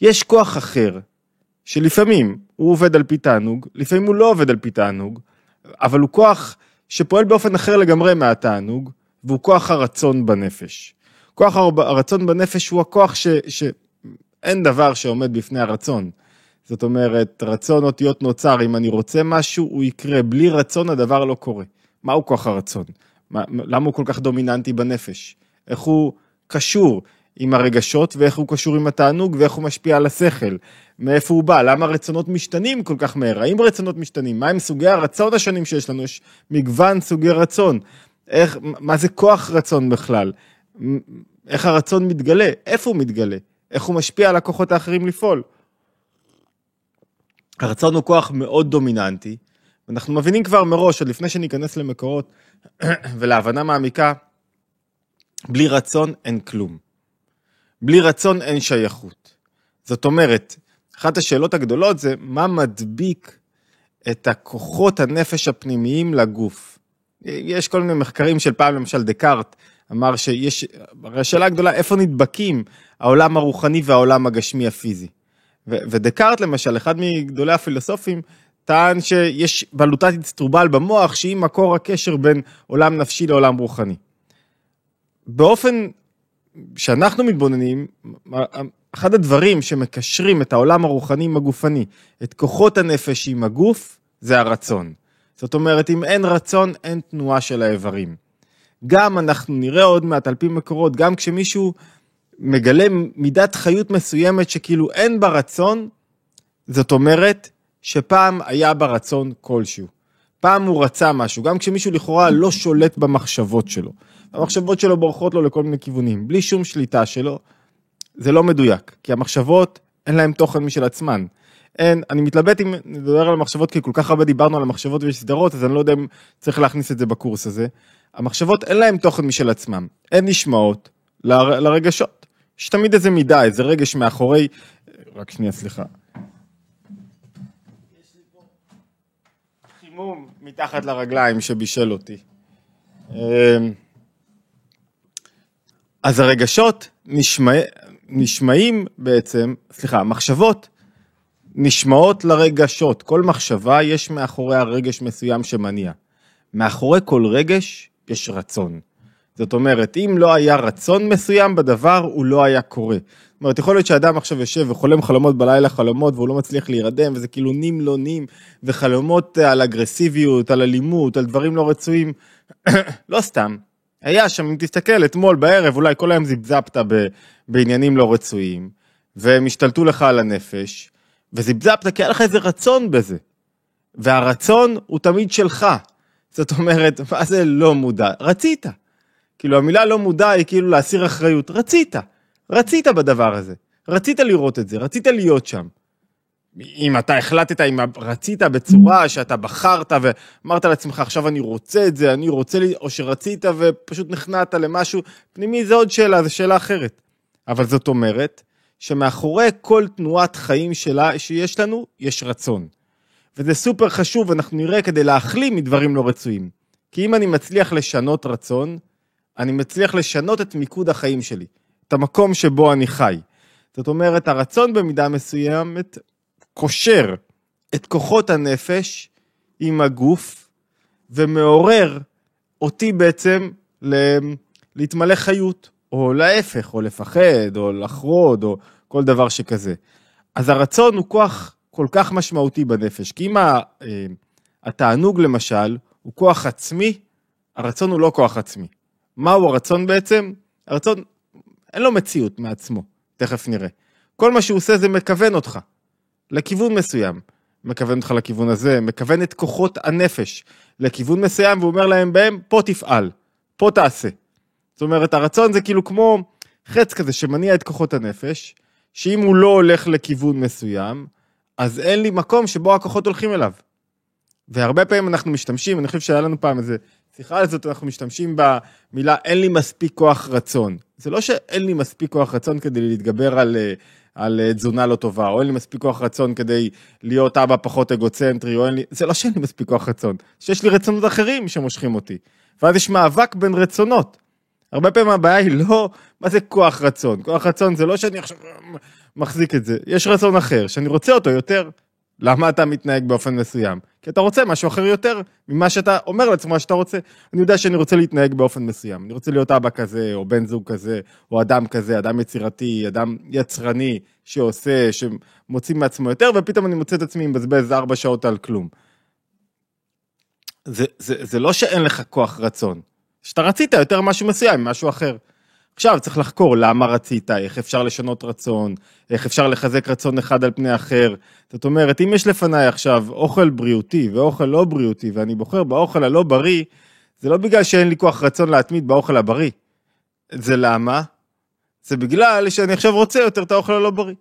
יש כוח אחר, שלפעמים הוא עובד על פי תענוג, לפעמים הוא לא עובד על פי תענוג, אבל הוא כוח שפועל באופן אחר לגמרי מהתענוג, והוא כוח הרצון בנפש. כוח הרצון בנפש הוא הכוח ש... שאין דבר שעומד בפני הרצון. זאת אומרת, רצון אותיות נוצר, אם אני רוצה משהו, הוא יקרה. בלי רצון הדבר לא קורה. מהו כוח הרצון? מה, למה הוא כל כך דומיננטי בנפש? איך הוא קשור עם הרגשות, ואיך הוא קשור עם התענוג, ואיך הוא משפיע על השכל? מאיפה הוא בא? למה הרצונות משתנים כל כך מהר? האם רצונות משתנים? מהם סוגי הרצון השונים שיש לנו? יש מגוון סוגי רצון. איך, מה זה כוח רצון בכלל? איך הרצון מתגלה? איפה הוא מתגלה? איך הוא משפיע על הכוחות האחרים לפעול? הרצון הוא כוח מאוד דומיננטי, ואנחנו מבינים כבר מראש, עוד לפני שניכנס למקורות ולהבנה מעמיקה, בלי רצון אין כלום. בלי רצון אין שייכות. זאת אומרת, אחת השאלות הגדולות זה מה מדביק את הכוחות הנפש הפנימיים לגוף. יש כל מיני מחקרים של פעם, למשל דקארט אמר שיש, הרי השאלה הגדולה, איפה נדבקים העולם הרוחני והעולם הגשמי הפיזי. ודקארט למשל, אחד מגדולי הפילוסופים, טען שיש בלוטת אצטרובל במוח שהיא מקור הקשר בין עולם נפשי לעולם רוחני. באופן שאנחנו מתבוננים, אחד הדברים שמקשרים את העולם הרוחני עם הגופני, את כוחות הנפש עם הגוף, זה הרצון. זאת אומרת, אם אין רצון, אין תנועה של האיברים. גם אנחנו נראה עוד מעט על פי מקורות, גם כשמישהו מגלה מידת חיות מסוימת שכאילו אין בה רצון, זאת אומרת שפעם היה בה רצון כלשהו. פעם הוא רצה משהו, גם כשמישהו לכאורה לא שולט במחשבות שלו. המחשבות שלו בורחות לו לכל מיני כיוונים, בלי שום שליטה שלו, זה לא מדויק, כי המחשבות אין להן תוכן משל עצמן. אין, אני מתלבט אם נדבר על המחשבות, כי כל כך הרבה דיברנו על המחשבות ויש סדרות, אז אני לא יודע אם צריך להכניס את זה בקורס הזה. המחשבות אין להן תוכן משל עצמם, הן נשמעות ל, לרגשות. יש תמיד איזה מידה, איזה רגש מאחורי, רק שנייה, סליחה. חימום מתחת לרגליים שבישל אותי. אמ, אז הרגשות נשמע, נשמעים בעצם, סליחה, המחשבות נשמעות לרגשות. כל מחשבה יש מאחוריה רגש מסוים שמניע. מאחורי כל רגש יש רצון. זאת אומרת, אם לא היה רצון מסוים בדבר, הוא לא היה קורה. זאת אומרת, יכול להיות שאדם עכשיו יושב וחולם חלומות בלילה חלומות והוא לא מצליח להירדם, וזה כאילו נים לא נים, וחלומות על אגרסיביות, על אלימות, על דברים לא רצויים. לא סתם. היה שם, אם תסתכל, אתמול בערב, אולי כל היום זיבזפת בעניינים לא רצויים, והם השתלטו לך על הנפש, וזיבזפת כי היה לך איזה רצון בזה. והרצון הוא תמיד שלך. זאת אומרת, מה זה לא מודע? רצית. כאילו המילה לא מודע היא כאילו להסיר אחריות. רצית. רצית בדבר הזה. רצית לראות את זה, רצית להיות שם. אם אתה החלטת, אם רצית בצורה שאתה בחרת ואמרת לעצמך, עכשיו אני רוצה את זה, אני רוצה, לי, או שרצית ופשוט נכנעת למשהו פנימי, זה עוד שאלה, זו שאלה אחרת. אבל זאת אומרת, שמאחורי כל תנועת חיים שלה, שיש לנו, יש רצון. וזה סופר חשוב, אנחנו נראה כדי להחלים מדברים לא רצויים. כי אם אני מצליח לשנות רצון, אני מצליח לשנות את מיקוד החיים שלי, את המקום שבו אני חי. זאת אומרת, הרצון במידה מסוימת קושר את כוחות הנפש עם הגוף, ומעורר אותי בעצם להתמלא חיות. או להפך, או לפחד, או לחרוד, או כל דבר שכזה. אז הרצון הוא כוח כל כך משמעותי בנפש, כי אם אה, התענוג למשל הוא כוח עצמי, הרצון הוא לא כוח עצמי. מהו הרצון בעצם? הרצון, אין לו מציאות מעצמו, תכף נראה. כל מה שהוא עושה זה מכוון אותך לכיוון מסוים. מכוון אותך לכיוון הזה, מכוון את כוחות הנפש לכיוון מסוים ואומר להם בהם, פה תפעל, פה תעשה. זאת אומרת, הרצון זה כאילו כמו חץ כזה שמניע את כוחות הנפש, שאם הוא לא הולך לכיוון מסוים, אז אין לי מקום שבו הכוחות הולכים אליו. והרבה פעמים אנחנו משתמשים, אני חושב שהיה לנו פעם איזה שיחה על זאת, אנחנו משתמשים במילה אין לי מספיק כוח רצון. זה לא שאין לי מספיק כוח רצון כדי להתגבר על, על תזונה לא טובה, או אין לי מספיק כוח רצון כדי להיות אבא פחות אגוצנטרי, או אין לי, זה לא שאין לי מספיק כוח רצון, שיש לי רצונות אחרים שמושכים אותי. ואז יש מאבק בין רצונות. הרבה פעמים הבעיה היא לא, מה זה כוח רצון? כוח רצון זה לא שאני עכשיו מחזיק את זה, יש רצון אחר, שאני רוצה אותו יותר. למה אתה מתנהג באופן מסוים? כי אתה רוצה משהו אחר יותר ממה שאתה אומר לעצמו שאתה רוצה. אני יודע שאני רוצה להתנהג באופן מסוים. אני רוצה להיות אבא כזה, או בן זוג כזה, או אדם כזה, אדם יצירתי, אדם יצרני, שעושה, שמוציא מעצמו יותר, ופתאום אני מוצא את עצמי מבזבז ארבע שעות על כלום. זה, זה, זה לא שאין לך כוח רצון. שאתה רצית יותר משהו מסוים, משהו אחר. עכשיו צריך לחקור למה רצית, איך אפשר לשנות רצון, איך אפשר לחזק רצון אחד על פני אחר. זאת אומרת, אם יש לפניי עכשיו אוכל בריאותי ואוכל לא בריאותי, ואני בוחר באוכל הלא בריא, זה לא בגלל שאין לי כוח רצון להתמיד באוכל הבריא. זה למה? זה בגלל שאני עכשיו רוצה יותר את האוכל הלא בריא.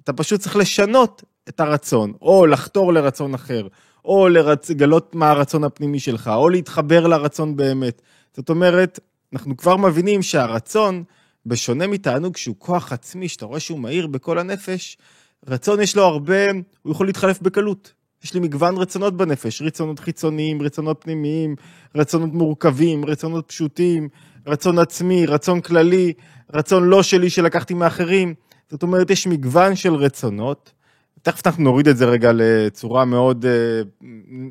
אתה פשוט צריך לשנות את הרצון, או לחתור לרצון אחר, או לגלות מה הרצון הפנימי שלך, או להתחבר לרצון באמת. זאת אומרת, אנחנו כבר מבינים שהרצון, בשונה מתענוג שהוא כוח עצמי, שאתה רואה שהוא מהיר בכל הנפש, רצון יש לו הרבה, הוא יכול להתחלף בקלות. יש לי מגוון רצונות בנפש, רצונות חיצוניים, רצונות פנימיים, רצונות מורכבים, רצונות פשוטים, רצון עצמי, רצון כללי, רצון לא שלי שלקחתי מאחרים. זאת אומרת, יש מגוון של רצונות. תכף אנחנו נוריד את זה רגע לצורה מאוד, אה,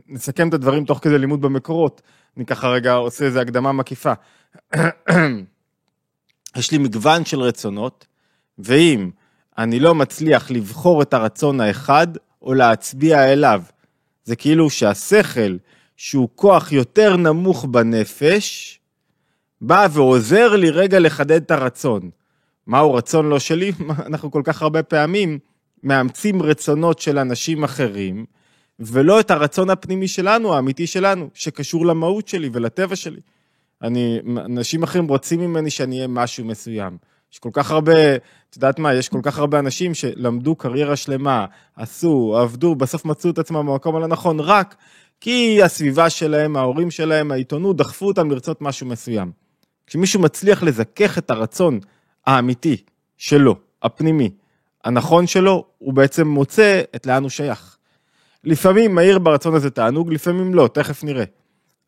נסכם את הדברים תוך כדי לימוד במקורות. אני ככה רגע עושה איזה הקדמה מקיפה. יש לי מגוון של רצונות, ואם אני לא מצליח לבחור את הרצון האחד או להצביע אליו, זה כאילו שהשכל, שהוא כוח יותר נמוך בנפש, בא ועוזר לי רגע לחדד את הרצון. מהו רצון לא שלי? אנחנו כל כך הרבה פעמים מאמצים רצונות של אנשים אחרים, ולא את הרצון הפנימי שלנו, האמיתי שלנו, שקשור למהות שלי ולטבע שלי. אני, אנשים אחרים רוצים ממני שאני אהיה משהו מסוים. יש כל כך הרבה, את יודעת מה, יש כל כך הרבה אנשים שלמדו קריירה שלמה, עשו, עבדו, בסוף מצאו את עצמם במקום הלא נכון, רק כי הסביבה שלהם, ההורים שלהם, העיתונות, דחפו אותם לרצות משהו מסוים. כשמישהו מצליח לזכך את הרצון האמיתי שלו, הפנימי, הנכון שלו, הוא בעצם מוצא את לאן הוא שייך. לפעמים מהיר ברצון הזה תענוג, לפעמים לא, תכף נראה.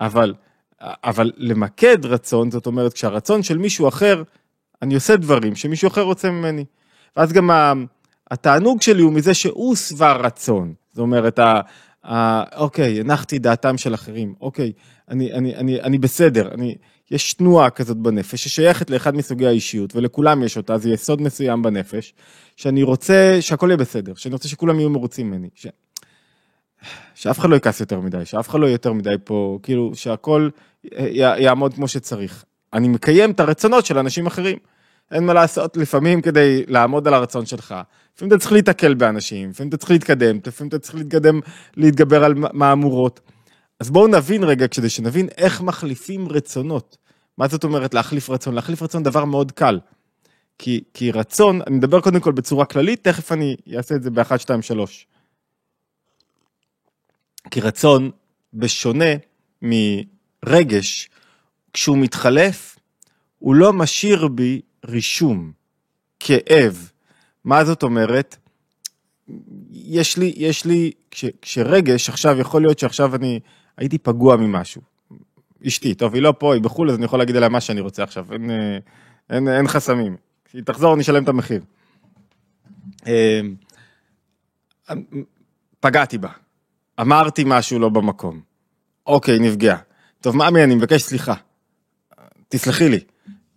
אבל אבל למקד רצון, זאת אומרת, כשהרצון של מישהו אחר, אני עושה דברים שמישהו אחר רוצה ממני. ואז גם התענוג שלי הוא מזה שהוא שבע רצון. זאת אומרת, אוקיי, הנחתי דעתם של אחרים, אוקיי, אני, אני, אני, אני בסדר, אני, יש תנועה כזאת בנפש ששייכת לאחד מסוגי האישיות, ולכולם יש אותה, זה יסוד מסוים בנפש, שאני רוצה שהכל יהיה בסדר, שאני רוצה שכולם יהיו מרוצים ממני. ש... שאף אחד לא יכעס יותר מדי, שאף אחד לא יהיה יותר מדי פה, כאילו שהכל יעמוד כמו שצריך. אני מקיים את הרצונות של אנשים אחרים. אין מה לעשות, לפעמים כדי לעמוד על הרצון שלך, לפעמים אתה צריך להתקל באנשים, לפעמים אתה צריך להתקדם, לפעמים אתה צריך להתקדם, להתגבר על מהמורות. אז בואו נבין רגע, כדי שנבין איך מחליפים רצונות. מה זאת אומרת להחליף רצון? להחליף רצון דבר מאוד קל. כי, כי רצון, אני מדבר קודם כל בצורה כללית, תכף אני אעשה את זה ב-1, 2, 3. כי רצון, בשונה מרגש, כשהוא מתחלף, הוא לא משאיר בי רישום, כאב. מה זאת אומרת? יש לי, יש לי, כש, כשרגש, עכשיו יכול להיות שעכשיו אני הייתי פגוע ממשהו. אשתי, טוב, היא לא פה, היא בחו"ל, אז אני יכול להגיד עליה מה שאני רוצה עכשיו, אין, אין, אין חסמים. כשהיא תחזור, אני אשלם את המחיר. אה, פגעתי בה. אמרתי משהו לא במקום. אוקיי, נפגע. טוב, מאמי, אני מבקש סליחה. תסלחי לי.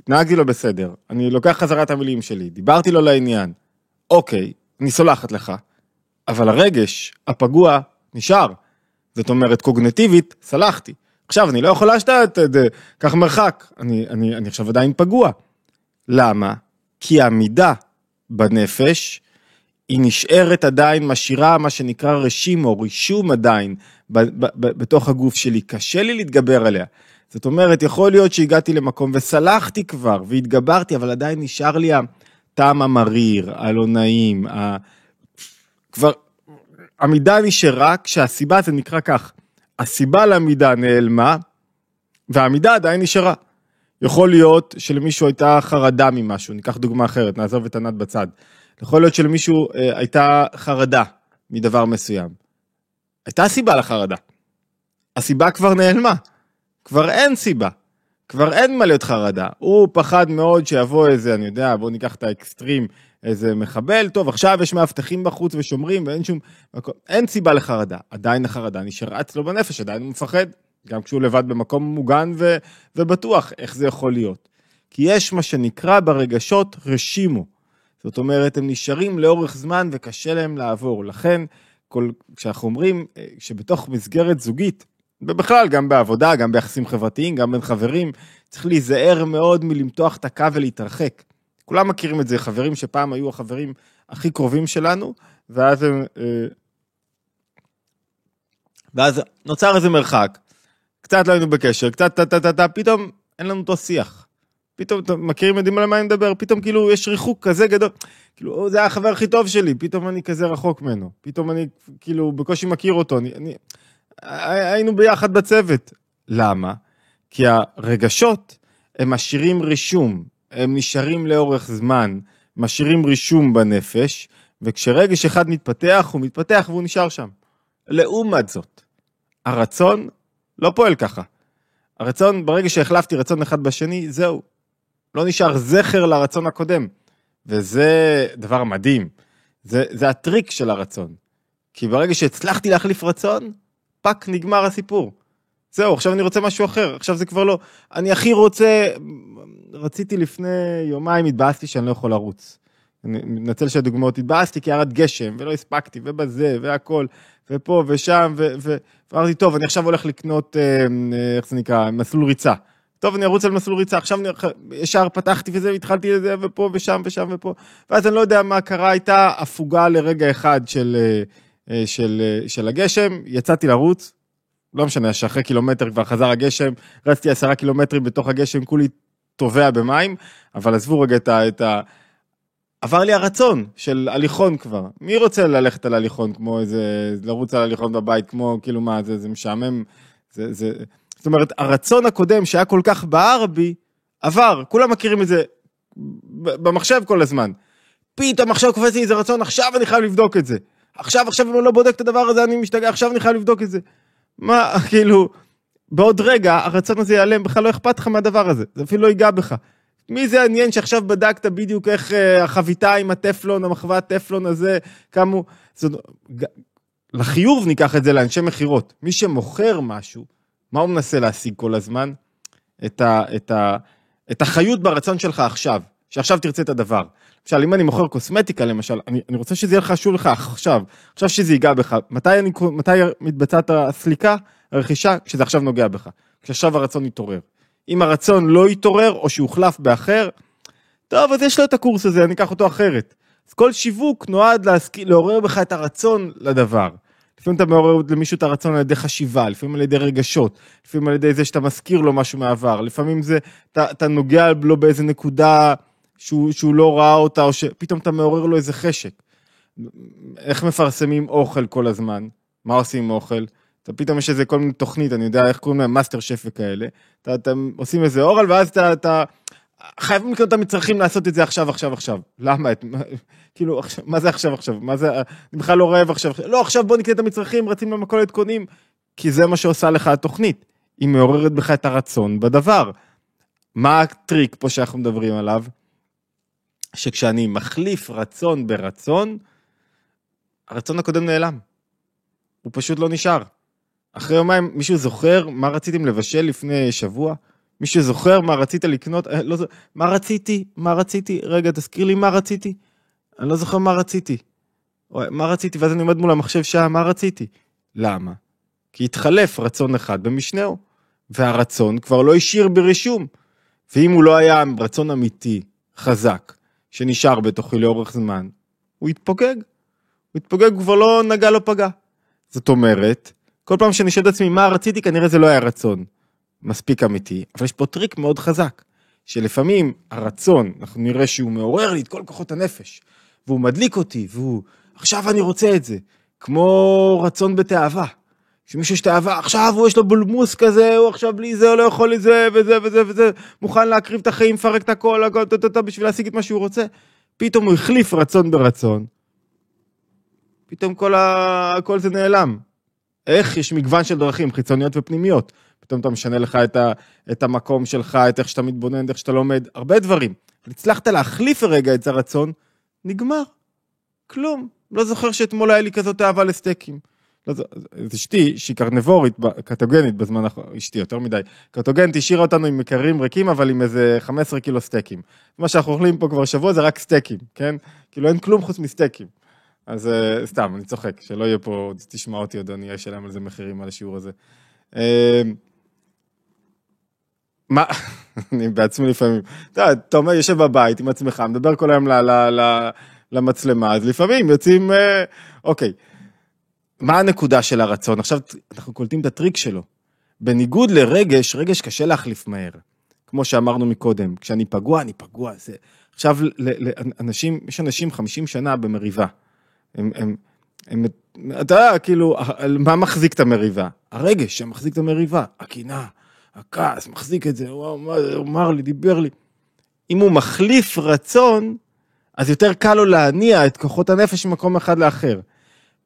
התנהגתי לא בסדר, אני לוקח חזרה את המילים שלי, דיברתי לו לעניין. אוקיי, אני סולחת לך, אבל הרגש הפגוע נשאר. זאת אומרת, קוגנטיבית, סלחתי. עכשיו, אני לא יכול להשתת את זה, קח מרחק. אני, אני, אני עכשיו עדיין פגוע. למה? כי המידה בנפש היא נשארת עדיין, משאירה מה שנקרא רשים או רישום עדיין בתוך הגוף שלי, קשה לי להתגבר עליה. זאת אומרת, יכול להיות שהגעתי למקום וסלחתי כבר והתגברתי, אבל עדיין נשאר לי הטעם המריר, הלא נעים, ה... כבר, המידה נשארה כשהסיבה זה נקרא כך, הסיבה למידה נעלמה והמידה עדיין נשארה. יכול להיות שלמישהו הייתה חרדה ממשהו, ניקח דוגמה אחרת, נעזוב את ענת בצד. יכול להיות שלמישהו אה, הייתה חרדה מדבר מסוים. הייתה סיבה לחרדה. הסיבה כבר נעלמה. כבר אין סיבה. כבר אין מה להיות חרדה. הוא פחד מאוד שיבוא איזה, אני יודע, בואו ניקח את האקסטרים, איזה מחבל, טוב, עכשיו יש מאבטחים בחוץ ושומרים ואין שום... אין סיבה לחרדה. עדיין החרדה נשארה אצלו בנפש, עדיין הוא מפחד, גם כשהוא לבד במקום מוגן ו... ובטוח, איך זה יכול להיות? כי יש מה שנקרא ברגשות רשימו. זאת אומרת, הם נשארים לאורך זמן וקשה להם לעבור. לכן, כל, כשאנחנו אומרים אה, שבתוך מסגרת זוגית, ובכלל, גם בעבודה, גם ביחסים חברתיים, גם בין חברים, צריך להיזהר מאוד מלמתוח את הקו ולהתרחק. כולם מכירים את זה, חברים שפעם היו החברים הכי קרובים שלנו, ואז הם... אה, ואז נוצר איזה מרחק, קצת לא היינו בקשר, קצת טה-טה-טה, פתאום אין לנו אותו שיח. פתאום, אתם מכירים, יודעים על מה אני מדבר, פתאום כאילו יש ריחוק כזה גדול, כאילו זה היה החבר הכי טוב שלי, פתאום אני כזה רחוק ממנו, פתאום אני כאילו בקושי מכיר אותו, אני, אני, היינו ביחד בצוות. למה? כי הרגשות הם משאירים רישום, הם נשארים לאורך זמן, משאירים רישום בנפש, וכשרגש אחד מתפתח, הוא מתפתח והוא נשאר שם. לעומת זאת, הרצון לא פועל ככה. הרצון, ברגע שהחלפתי רצון אחד בשני, זהו. לא נשאר זכר לרצון הקודם. וזה דבר מדהים. זה, זה הטריק של הרצון. כי ברגע שהצלחתי להחליף רצון, פאק, נגמר הסיפור. זהו, עכשיו אני רוצה משהו אחר, עכשיו זה כבר לא... אני הכי רוצה... רציתי לפני יומיים, התבאסתי שאני לא יכול לרוץ. אני מתנצל שהדוגמאות, התבאסתי כי ירד גשם, ולא הספקתי, ובזה, והכל, ופה ושם, ואמרתי, טוב, אני עכשיו הולך לקנות, אה, אה, איך זה נקרא, מסלול ריצה. טוב, אני ארוץ על מסלול ריצה, עכשיו אני ישר פתחתי וזה, והתחלתי לזה, ופה ושם ושם ופה, ואז אני לא יודע מה קרה, הייתה הפוגה לרגע אחד של, אה, של, של הגשם, יצאתי לרוץ, לא משנה, שאחרי קילומטר כבר חזר הגשם, רצתי עשרה קילומטרים בתוך הגשם, כולי טובע במים, אבל עזבו רגע את ה... את ה... עבר לי הרצון של הליכון כבר. מי רוצה ללכת על הליכון כמו איזה, לרוץ על הליכון בבית, כמו, כאילו מה, זה, זה משעמם, זה, זה... זאת אומרת, הרצון הקודם שהיה כל כך בער בי, עבר, כולם מכירים את זה במחשב כל הזמן. פתאום עכשיו קופץ לי איזה רצון, עכשיו אני חייב לבדוק את זה. עכשיו, עכשיו אם אני לא בודק את הדבר הזה, אני משתגע, עכשיו אני חייב לבדוק את זה. מה, כאילו, בעוד רגע הרצון הזה ייעלם, בכלל לא אכפת לך מהדבר הזה, זה אפילו לא ייגע בך. מי זה עניין שעכשיו בדקת בדיוק איך uh, החביתה עם הטפלון, המחווה הטפלון הזה, כמה הוא... זאת, לחיוב ניקח את זה לאנשי מכירות. מי שמוכר משהו, מה הוא מנסה להשיג כל הזמן? את, ה, את, ה, את החיות ברצון שלך עכשיו, שעכשיו תרצה את הדבר. למשל, אם אני מוכר קוסמטיקה למשל, אני, אני רוצה שזה יהיה חשוב לך עכשיו, עכשיו שזה ייגע בך. מתי, אני, מתי מתבצעת הסליקה, הרכישה? כשזה עכשיו נוגע בך. כשעכשיו הרצון יתעורר. אם הרצון לא יתעורר, או שהוחלף באחר, טוב, אז יש לו את הקורס הזה, אני אקח אותו אחרת. אז כל שיווק נועד להסק... לעורר בך את הרצון לדבר. לפעמים אתה מעורר למישהו את הרצון על ידי חשיבה, לפעמים על ידי רגשות, לפעמים על ידי זה שאתה מזכיר לו משהו מהעבר, לפעמים זה, אתה, אתה נוגע לו באיזה נקודה שהוא, שהוא לא ראה אותה, או שפתאום אתה מעורר לו איזה חשק. איך מפרסמים אוכל כל הזמן? מה עושים עם אוכל? אתה פתאום יש איזה כל מיני תוכנית, אני יודע איך קוראים להם מאסטר שף וכאלה. אתה, אתה עושים איזה אוכל, ואז אתה, אתה חייבים לקנות את המצרכים לעשות את זה עכשיו, עכשיו, עכשיו. למה? את, כאילו, עכשיו, מה זה עכשיו, עכשיו? מה זה, אני בכלל לא רעב עכשיו. לא, עכשיו בוא נקנה את המצרכים, רצים למכולת קונים, כי זה מה שעושה לך התוכנית. היא מעוררת בך את הרצון בדבר. מה הטריק פה שאנחנו מדברים עליו? שכשאני מחליף רצון ברצון, הרצון הקודם נעלם. הוא פשוט לא נשאר. אחרי יומיים, מישהו זוכר מה רציתם לבשל לפני שבוע? מישהו זוכר מה רצית לקנות? אה, לא, מה רציתי? מה רציתי? רגע, תזכיר לי מה רציתי. אני לא זוכר מה רציתי. מה רציתי? ואז אני עומד מול המחשב שעה, מה רציתי? למה? כי התחלף רצון אחד במשנהו, והרצון כבר לא השאיר ברישום. ואם הוא לא היה רצון אמיתי, חזק, שנשאר בתוכי לאורך זמן, הוא התפוגג. הוא התפוגג, הוא כבר לא נגע, לא פגע. זאת אומרת, כל פעם שאני שואל את עצמי מה רציתי, כנראה זה לא היה רצון מספיק אמיתי, אבל יש פה טריק מאוד חזק, שלפעמים הרצון, אנחנו נראה שהוא מעורר לי את כל כוחות הנפש, והוא מדליק אותי, והוא, עכשיו אני רוצה את זה, כמו רצון בתאווה. שמישהו יש תאווה, עכשיו הוא יש לו בולמוס כזה, הוא עכשיו בלי זה, הוא לא יכול לזה, וזה וזה וזה, מוכן להקריב את החיים, מפרק את הכל, הכל, טה, טה, טה, בשביל להשיג את מה שהוא רוצה. פתאום הוא החליף רצון ברצון, פתאום כל, ה... כל זה נעלם. איך יש מגוון של דרכים חיצוניות ופנימיות. פתאום אתה משנה לך את, ה... את המקום שלך, את איך שאתה מתבונן, איך שאתה לומד, הרבה דברים. הצלחת להחליף רגע את הרצון, נגמר. כלום. לא זוכר שאתמול היה לי כזאת אהבה לסטייקים. לא, אז אשתי, שהיא קרנבורית, קטוגנית בזמן האחרון, אשתי יותר מדי, קטוגנית השאירה אותנו עם מקררים ריקים, אבל עם איזה 15 קילו סטייקים. מה שאנחנו אוכלים פה כבר שבוע זה רק סטייקים, כן? כאילו אין כלום חוץ מסטייקים. אז אה, סתם, אני צוחק, שלא יהיה פה, תשמע אותי עוד, אני אשלם על זה מחירים על השיעור הזה. אה, מה, אני בעצמי לפעמים, אתה יודע, אתה אומר, יושב בבית עם עצמך, מדבר כל היום למצלמה, אז לפעמים יוצאים, אה, אוקיי. מה הנקודה של הרצון? עכשיו אנחנו קולטים את הטריק שלו. בניגוד לרגש, רגש קשה להחליף מהר. כמו שאמרנו מקודם, כשאני פגוע, אני פגוע. זה... עכשיו, לאנשים, יש אנשים 50 שנה במריבה. הם, הם, הם, אתה יודע, כאילו, מה מחזיק את המריבה? הרגש שמחזיק את המריבה, הקנאה, הכעס, מחזיק את זה, הוא אמר, הוא אמר לי, דיבר לי. אם הוא מחליף רצון, אז יותר קל לו להניע את כוחות הנפש ממקום אחד לאחר.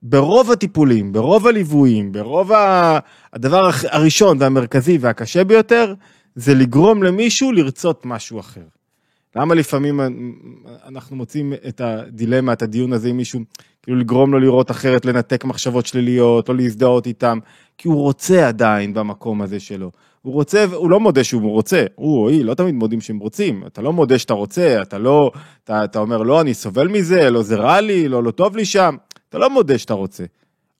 ברוב הטיפולים, ברוב הליוויים, ברוב ה... הדבר הראשון והמרכזי והקשה ביותר, זה לגרום למישהו לרצות משהו אחר. למה לפעמים אנחנו מוצאים את הדילמה, את הדיון הזה עם מישהו, כאילו לגרום לו לראות אחרת, לנתק מחשבות שליליות, או להזדהות איתם, כי הוא רוצה עדיין במקום הזה שלו. הוא רוצה, הוא לא מודה שהוא רוצה, הוא או היא לא תמיד מודים שהם רוצים, אתה לא מודה שאתה רוצה, אתה לא, אתה, אתה אומר לא, אני סובל מזה, לא זה רע לי, לא, לא טוב לי שם, אתה לא מודה שאתה רוצה.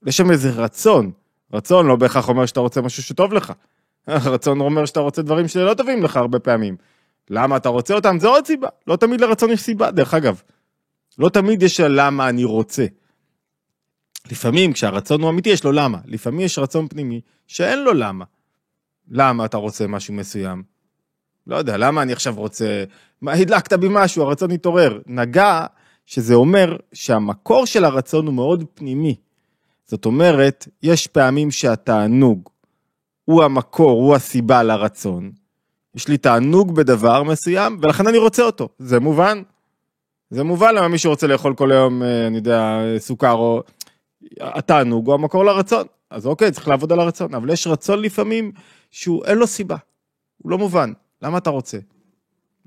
יש שם איזה רצון, רצון לא בהכרח אומר שאתה רוצה משהו שטוב לך. רצון אומר שאתה רוצה דברים שלא טובים לך הרבה פעמים. למה אתה רוצה אותם? זה עוד סיבה. לא תמיד לרצון יש סיבה, דרך אגב. לא תמיד יש למה אני רוצה. לפעמים כשהרצון הוא אמיתי יש לו למה. לפעמים יש רצון פנימי שאין לו למה. למה אתה רוצה משהו מסוים? לא יודע, למה אני עכשיו רוצה... מה, הדלקת בי משהו, הרצון התעורר. נגע שזה אומר שהמקור של הרצון הוא מאוד פנימי. זאת אומרת, יש פעמים שהתענוג הוא המקור, הוא הסיבה לרצון. יש לי תענוג בדבר מסוים, ולכן אני רוצה אותו. זה מובן. זה מובן למה מישהו רוצה לאכול כל היום, אה, אני יודע, סוכר או... התענוג הוא המקור לרצון. אז אוקיי, צריך לעבוד על הרצון, אבל יש רצון לפעמים שהוא, אין לו סיבה. הוא לא מובן. למה אתה רוצה?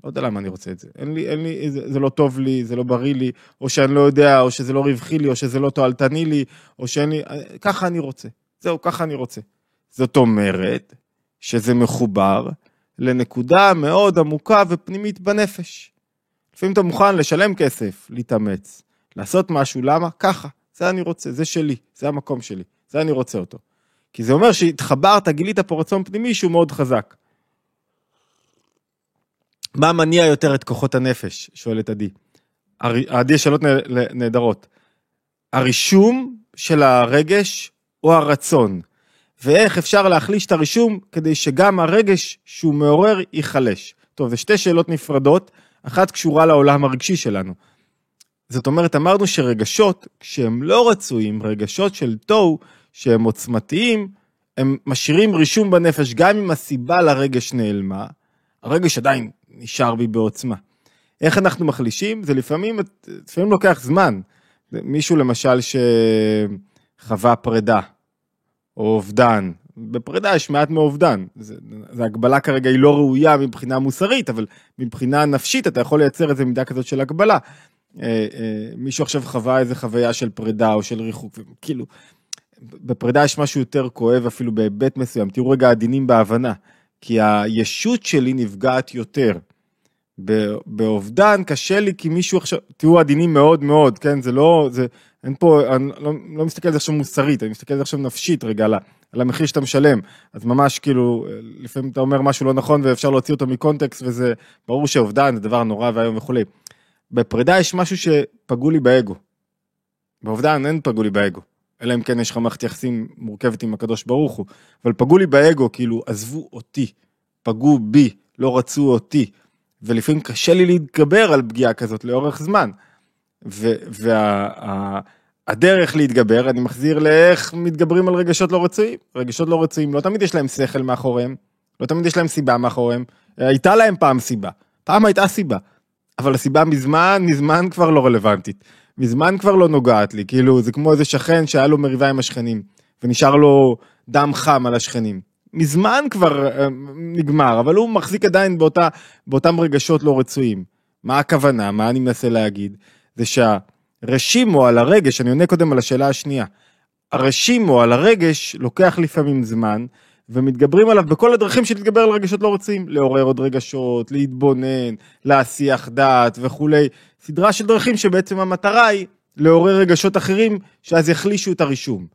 לא יודע למה אני רוצה את זה. אין לי, אין לי, זה, זה לא טוב לי, זה לא בריא לי, או שאני לא יודע, או שזה לא רווחי לי, או שזה לא תועלתני לי, או שאין לי... ככה אני רוצה. זהו, ככה אני רוצה. זאת אומרת שזה מחובר לנקודה מאוד עמוקה ופנימית בנפש. לפעמים אתה מוכן לשלם כסף, להתאמץ, לעשות משהו, למה? ככה, זה אני רוצה, זה שלי, זה המקום שלי, זה אני רוצה אותו. כי זה אומר שהתחברת, גילית פה רצון פנימי שהוא מאוד חזק. מה מניע יותר את כוחות הנפש? שואלת עדי. עדי, יש שאלות נהדרות. הרישום של הרגש או הרצון? ואיך אפשר להחליש את הרישום כדי שגם הרגש שהוא מעורר ייחלש. טוב, זה שתי שאלות נפרדות, אחת קשורה לעולם הרגשי שלנו. זאת אומרת, אמרנו שרגשות, כשהם לא רצויים, רגשות של תוהו, שהם עוצמתיים, הם משאירים רישום בנפש, גם אם הסיבה לרגש נעלמה, הרגש עדיין נשאר בי בעוצמה. איך אנחנו מחלישים? זה לפעמים, לפעמים לוקח זמן. מישהו למשל שחווה פרידה, או אובדן. בפרידה יש מעט מאובדן. זו הגבלה כרגע היא לא ראויה מבחינה מוסרית, אבל מבחינה נפשית אתה יכול לייצר איזה מידה כזאת של הגבלה. מישהו עכשיו חווה איזה חוויה של פרידה או של ריחוק, כאילו, בפרידה יש משהו יותר כואב אפילו בהיבט מסוים. תראו רגע עדינים בהבנה, כי הישות שלי נפגעת יותר. באובדן קשה לי כי מישהו עכשיו, תהיו עדינים מאוד מאוד, כן, זה לא, זה, אין פה, אני לא, לא מסתכל על זה עכשיו מוסרית, אני מסתכל על זה עכשיו נפשית רגע, על המחיר שאתה משלם, אז ממש כאילו, לפעמים אתה אומר משהו לא נכון ואפשר להוציא אותו מקונטקסט וזה, ברור שאובדן זה דבר נורא ואיום וכולי. בפרידה יש משהו שפגעו לי באגו. באובדן אין פגעו לי באגו, אלא אם כן יש לך מערכת יחסים מורכבת עם הקדוש ברוך הוא, אבל פגעו לי באגו, כאילו עזבו אותי, פגעו בי, לא רצו אותי. ולפעמים קשה לי להתגבר על פגיעה כזאת לאורך זמן. והדרך וה, להתגבר, אני מחזיר לאיך מתגברים על רגשות לא רצויים. רגשות לא רצויים, לא תמיד יש להם שכל מאחוריהם, לא תמיד יש להם סיבה מאחוריהם. הייתה להם פעם סיבה, פעם הייתה סיבה, אבל הסיבה מזמן, מזמן כבר לא רלוונטית. מזמן כבר לא נוגעת לי, כאילו זה כמו איזה שכן שהיה לו מריבה עם השכנים, ונשאר לו דם חם על השכנים. מזמן כבר נגמר, אבל הוא מחזיק עדיין באותה, באותם רגשות לא רצויים. מה הכוונה? מה אני מנסה להגיד? זה שהרשימו על הרגש, אני עונה קודם על השאלה השנייה, הרשימו על הרגש לוקח לפעמים זמן, ומתגברים עליו בכל הדרכים שלהתגבר על רגשות לא רוצים, לעורר עוד רגשות, להתבונן, להסיח דעת וכולי, סדרה של דרכים שבעצם המטרה היא לעורר רגשות אחרים, שאז יחלישו את הרישום.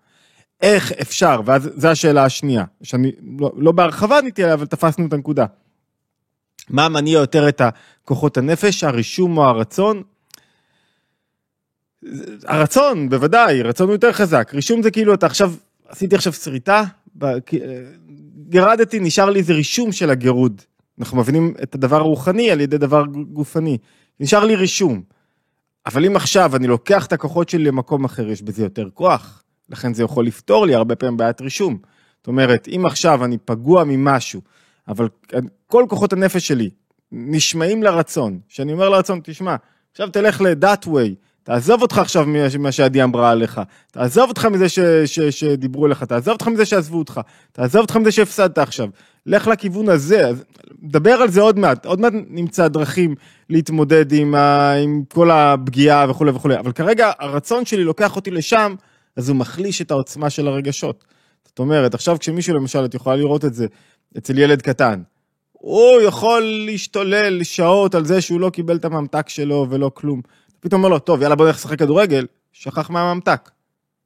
איך אפשר, ואז זו השאלה השנייה, שאני לא, לא בהרחבה עניתי עליה, אבל תפסנו את הנקודה. מה מניע יותר את כוחות הנפש, הרישום או הרצון? הרצון, בוודאי, רצון הוא יותר חזק. רישום זה כאילו, אתה עכשיו, עשיתי עכשיו שריטה, גרדתי, נשאר לי איזה רישום של הגירוד. אנחנו מבינים את הדבר הרוחני על ידי דבר גופני. נשאר לי רישום. אבל אם עכשיו אני לוקח את הכוחות שלי למקום אחר, יש בזה יותר כוח. לכן זה יכול לפתור לי הרבה פעמים בעיית רישום. זאת אומרת, אם עכשיו אני פגוע ממשהו, אבל כל כוחות הנפש שלי נשמעים לרצון, שאני אומר לרצון, תשמע, עכשיו תלך way, תעזוב אותך עכשיו ממה שעדי אמרה עליך, תעזוב אותך מזה ש, ש, שדיברו לך, תעזוב אותך מזה שעזבו אותך, תעזוב אותך מזה שהפסדת עכשיו, לך לכיוון הזה, דבר על זה עוד מעט, עוד מעט נמצא דרכים להתמודד עם, ה, עם כל הפגיעה וכולי וכולי, אבל כרגע הרצון שלי לוקח אותי לשם, אז הוא מחליש את העוצמה של הרגשות. זאת אומרת, עכשיו כשמישהו למשל, את יכולה לראות את זה אצל ילד קטן, הוא יכול להשתולל שעות על זה שהוא לא קיבל את הממתק שלו ולא כלום. פתאום אומר לו, טוב, יאללה בוא נלך לשחק כדורגל, שכח מהממתק.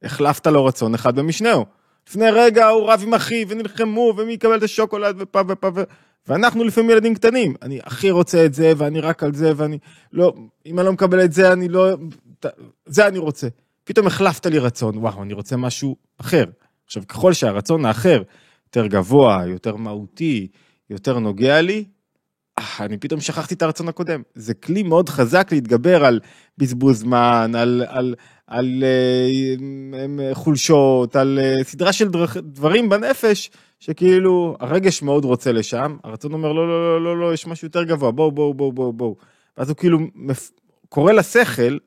החלפת לו רצון אחד במשנהו. לפני רגע הוא רב עם אחי ונלחמו ומי יקבל את השוקולד ופה ופה ו... ואנחנו לפעמים ילדים קטנים, אני הכי רוצה את זה ואני רק על זה ואני לא, אם אני לא מקבל את זה אני לא, זה אני רוצה. פתאום החלפת לי רצון, וואו, אני רוצה משהו אחר. עכשיו, ככל שהרצון האחר יותר גבוה, יותר מהותי, יותר נוגע לי, אני פתאום שכחתי את הרצון הקודם. זה כלי מאוד חזק להתגבר על בזבוז זמן, על, על, על uh, חולשות, על uh, סדרה של דרך, דברים בנפש, שכאילו הרגש מאוד רוצה לשם, הרצון אומר לא, לא, לא, לא, לא, יש משהו יותר גבוה, בואו, בואו, בואו, בואו, בואו. ואז הוא כאילו מפ... קורא לשכל,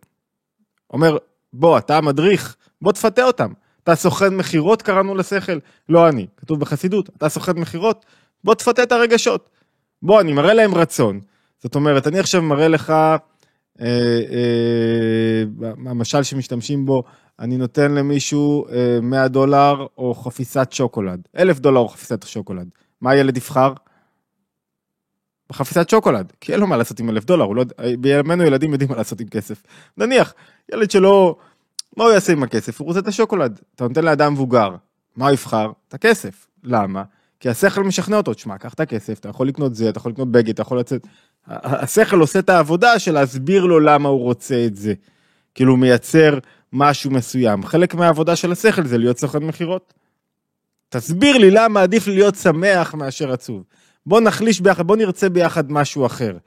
אומר, בוא, אתה המדריך, בוא תפתה אותם. אתה סוכן מכירות, קראנו לשכל, לא אני, כתוב בחסידות, אתה סוכן מכירות, בוא תפתה את הרגשות. בוא, אני מראה להם רצון. זאת אומרת, אני עכשיו מראה לך, אה, אה, המשל שמשתמשים בו, אני נותן למישהו אה, 100 דולר או חפיסת שוקולד, 1,000 דולר או חפיסת שוקולד. מה הילד יבחר? בחפיסת שוקולד, כי אין לו מה לעשות עם 1,000 דולר, לא, בימינו ילדים יודעים מה לעשות עם כסף. נניח, ילד שלא, מה הוא יעשה עם הכסף? הוא רוצה את השוקולד. אתה נותן לאדם מבוגר, מה הוא יבחר? את הכסף. למה? כי השכל משכנע אותו, תשמע, קח את הכסף, אתה יכול לקנות זה, אתה יכול לקנות בגד, אתה יכול לצאת... השכל עושה את העבודה של להסביר לו למה הוא רוצה את זה. כאילו הוא מייצר משהו מסוים. חלק מהעבודה של השכל זה להיות סוכן מכירות. תסביר לי למה עדיף להיות שמח מאשר עצוב. בוא נחליש ביחד, בוא נרצה ביחד משהו אחר.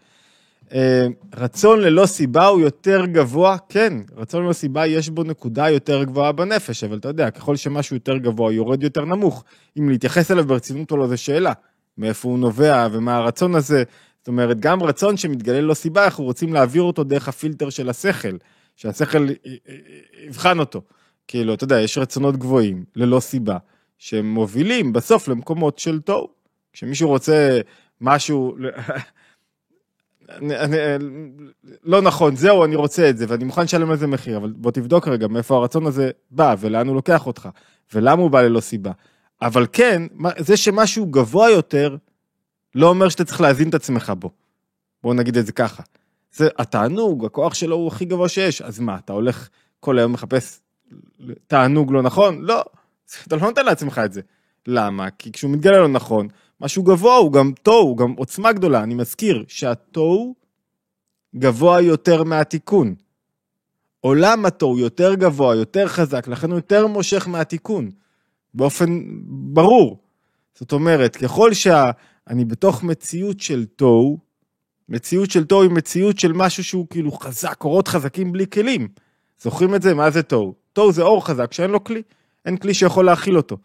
אה, רצון ללא סיבה הוא יותר גבוה, כן, רצון ללא סיבה יש בו נקודה יותר גבוהה בנפש, אבל אתה יודע, ככל שמשהו יותר גבוה יורד יותר נמוך. אם להתייחס אליו ברצינות או לא זו שאלה, מאיפה הוא נובע ומה הרצון הזה. זאת אומרת, גם רצון שמתגלה ללא סיבה, אנחנו רוצים להעביר אותו דרך הפילטר של השכל, שהשכל יבחן אותו. כאילו, אתה יודע, יש רצונות גבוהים, ללא סיבה, שהם מובילים בסוף למקומות של תוהו. כשמישהו רוצה משהו, אני, אני, לא נכון, זהו, אני רוצה את זה, ואני מוכן לשלם על זה מחיר, אבל בוא תבדוק רגע מאיפה הרצון הזה בא, ולאן הוא לוקח אותך, ולמה הוא בא ללא סיבה. אבל כן, זה שמשהו גבוה יותר, לא אומר שאתה צריך להזין את עצמך בו. בוא נגיד את זה ככה. זה התענוג, הכוח שלו הוא הכי גבוה שיש, אז מה, אתה הולך כל היום מחפש תענוג לא נכון? לא, אתה לא נותן לעצמך את זה. למה? כי כשהוא מתגלה לא נכון, משהו גבוה הוא גם תוהו, הוא גם עוצמה גדולה. אני מזכיר שהתוהו גבוה יותר מהתיקון. עולם התוהו יותר גבוה, יותר חזק, לכן הוא יותר מושך מהתיקון, באופן ברור. זאת אומרת, ככל שאני בתוך מציאות של תוהו, מציאות של תוהו היא מציאות של משהו שהוא כאילו חזק, אורות חזקים בלי כלים. זוכרים את זה? מה זה תוהו? תוהו זה אור חזק שאין לו כלי, אין כלי שיכול להכיל אותו.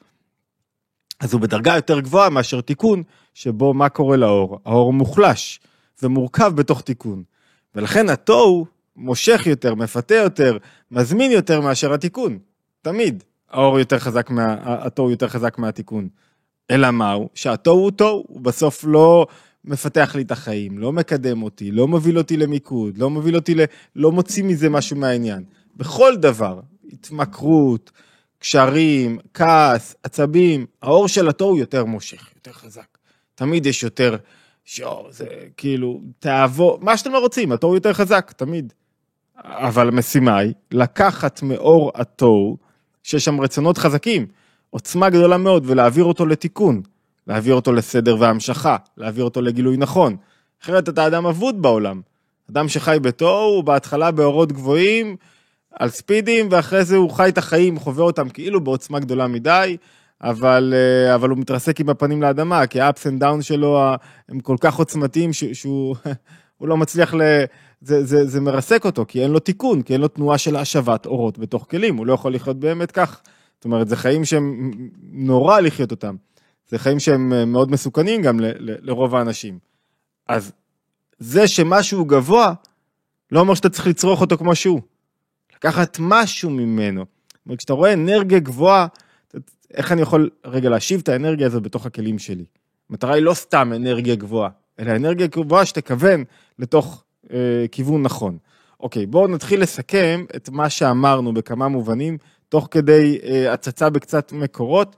אז הוא בדרגה יותר גבוהה מאשר תיקון, שבו מה קורה לאור? האור מוחלש ומורכב בתוך תיקון. ולכן התוהו מושך יותר, מפתה יותר, מזמין יותר מאשר התיקון. תמיד. האור יותר חזק מה... התוהו יותר חזק מהתיקון. אלא מהו? שהתוהו הוא תוהו, הוא בסוף לא מפתח לי את החיים, לא מקדם אותי, לא מוביל אותי למיקוד, לא מוביל אותי ל... לא מוציא מזה משהו מהעניין. בכל דבר, התמכרות, קשרים, כעס, עצבים, האור של התור הוא יותר מושך, יותר חזק. תמיד יש יותר, שואו, זה כאילו, תאבו, מה שאתם לא רוצים, התור יותר חזק, תמיד. אבל המשימה היא לקחת מאור התור, שיש שם רצונות חזקים, עוצמה גדולה מאוד, ולהעביר אותו לתיקון, להעביר אותו לסדר והמשכה, להעביר אותו לגילוי נכון. אחרת אתה אדם אבוד בעולם. אדם שחי בתור, הוא בהתחלה באורות גבוהים, על ספידים, ואחרי זה הוא חי את החיים, חווה אותם כאילו בעוצמה גדולה מדי, אבל, אה, אבל הוא מתרסק עם הפנים לאדמה, כי ה-ups and downs שלו הם כל כך עוצמתיים שהוא לא מצליח ל... זה, זה, זה מרסק אותו, כי אין לו תיקון, כי אין לו תנועה של השבת אורות בתוך כלים, הוא לא יכול לחיות באמת כך. זאת אומרת, זה חיים שהם נורא לחיות אותם. זה חיים שהם אה, מאוד מסוכנים גם ל, ל, לרוב האנשים. אז זה שמשהו גבוה, לא אומר שאתה צריך לצרוך אותו כמו שהוא. לקחת משהו ממנו. אומרת, כשאתה רואה אנרגיה גבוהה, איך אני יכול רגע להשיב את האנרגיה הזאת בתוך הכלים שלי? המטרה היא לא סתם אנרגיה גבוהה, אלא אנרגיה גבוהה שתכוון לתוך אה, כיוון נכון. אוקיי, בואו נתחיל לסכם את מה שאמרנו בכמה מובנים, תוך כדי אה, הצצה בקצת מקורות,